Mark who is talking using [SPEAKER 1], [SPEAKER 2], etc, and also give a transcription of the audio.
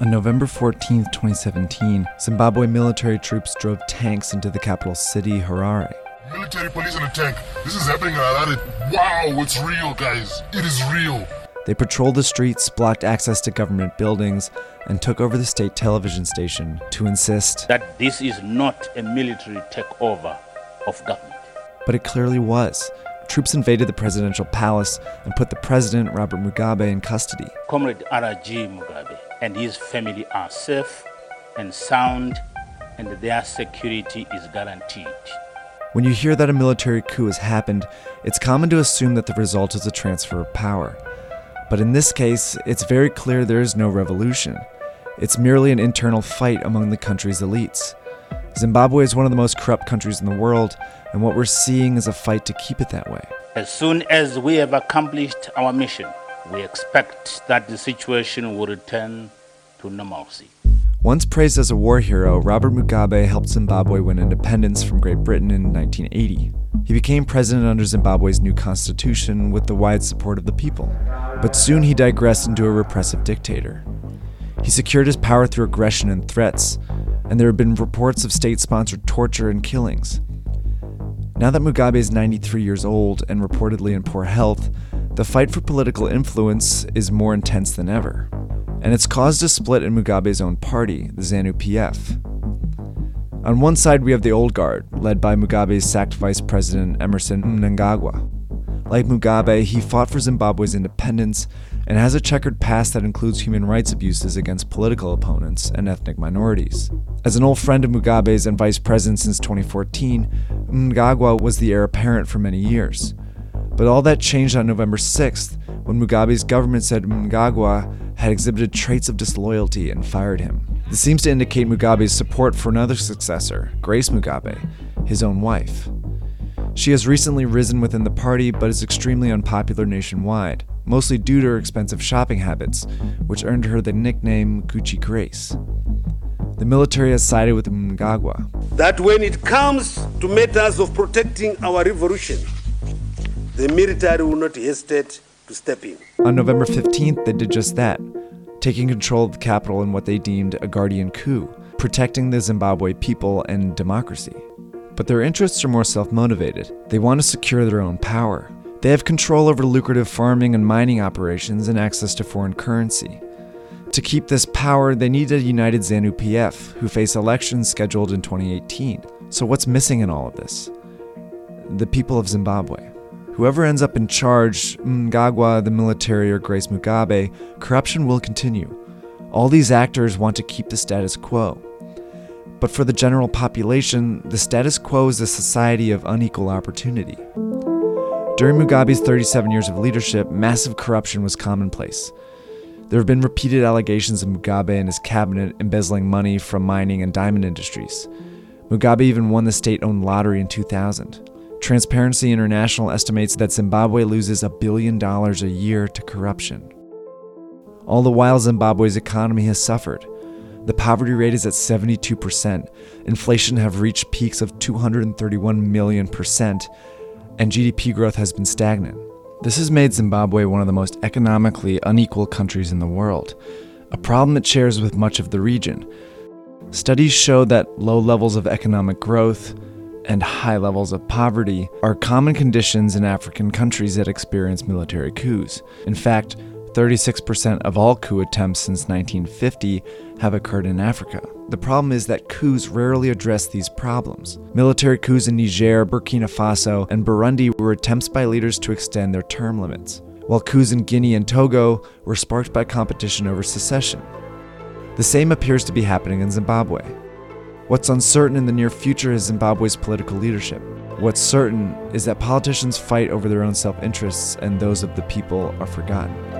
[SPEAKER 1] On November 14, 2017, Zimbabwe military troops drove tanks into the capital city, Harare.
[SPEAKER 2] Military police in a tank. This is happening in Harare. Wow, it's real, guys. It is real.
[SPEAKER 1] They patrolled the streets, blocked access to government buildings, and took over the state television station to insist
[SPEAKER 3] that this is not a military takeover of government.
[SPEAKER 1] But it clearly was. Troops invaded the presidential palace and put the president, Robert Mugabe, in custody.
[SPEAKER 3] Comrade R.G. Mugabe and his family are safe and sound, and their security is guaranteed.
[SPEAKER 1] When you hear that a military coup has happened, it's common to assume that the result is a transfer of power. But in this case, it's very clear there is no revolution. It's merely an internal fight among the country's elites. Zimbabwe is one of the most corrupt countries in the world, and what we're seeing is a fight to keep it that way.
[SPEAKER 3] As soon as we have accomplished our mission, we expect that the situation will return to normalcy.
[SPEAKER 1] Once praised as a war hero, Robert Mugabe helped Zimbabwe win independence from Great Britain in 1980. He became president under Zimbabwe's new constitution with the wide support of the people. But soon he digressed into a repressive dictator. He secured his power through aggression and threats, and there have been reports of state sponsored torture and killings. Now that Mugabe is 93 years old and reportedly in poor health, the fight for political influence is more intense than ever. And it's caused a split in Mugabe's own party, the ZANU PF. On one side, we have the old guard, led by Mugabe's sacked vice president Emmerson Mnangagwa. Like Mugabe, he fought for Zimbabwe's independence and has a checkered past that includes human rights abuses against political opponents and ethnic minorities. As an old friend of Mugabe's and vice president since 2014, Mnangagwa was the heir apparent for many years. But all that changed on November 6th when Mugabe's government said Mnangagwa had exhibited traits of disloyalty and fired him. This seems to indicate Mugabe's support for another successor, Grace Mugabe, his own wife. She has recently risen within the party but is extremely unpopular nationwide, mostly due to her expensive shopping habits, which earned her the nickname Gucci Grace. The military has sided with Mnangagwa.
[SPEAKER 4] That when it comes to matters of protecting our revolution, the military will not hesitate to step in.
[SPEAKER 1] On November 15th, they did just that, taking control of the capital in what they deemed a guardian coup, protecting the Zimbabwe people and democracy. But their interests are more self motivated. They want to secure their own power. They have control over lucrative farming and mining operations and access to foreign currency. To keep this power, they need a united ZANU PF, who face elections scheduled in 2018. So, what's missing in all of this? The people of Zimbabwe. Whoever ends up in charge, Mnangagwa, the military, or Grace Mugabe, corruption will continue. All these actors want to keep the status quo. But for the general population, the status quo is a society of unequal opportunity. During Mugabe's 37 years of leadership, massive corruption was commonplace. There have been repeated allegations of Mugabe and his cabinet embezzling money from mining and diamond industries. Mugabe even won the state owned lottery in 2000. Transparency International estimates that Zimbabwe loses a billion dollars a year to corruption. All the while, Zimbabwe's economy has suffered. The poverty rate is at 72%. Inflation have reached peaks of 231 million percent, and GDP growth has been stagnant. This has made Zimbabwe one of the most economically unequal countries in the world, a problem it shares with much of the region. Studies show that low levels of economic growth and high levels of poverty are common conditions in African countries that experience military coups. In fact, 36% of all coup attempts since 1950 have occurred in Africa. The problem is that coups rarely address these problems. Military coups in Niger, Burkina Faso, and Burundi were attempts by leaders to extend their term limits, while coups in Guinea and Togo were sparked by competition over secession. The same appears to be happening in Zimbabwe. What's uncertain in the near future is Zimbabwe's political leadership. What's certain is that politicians fight over their own self interests and those of the people are forgotten.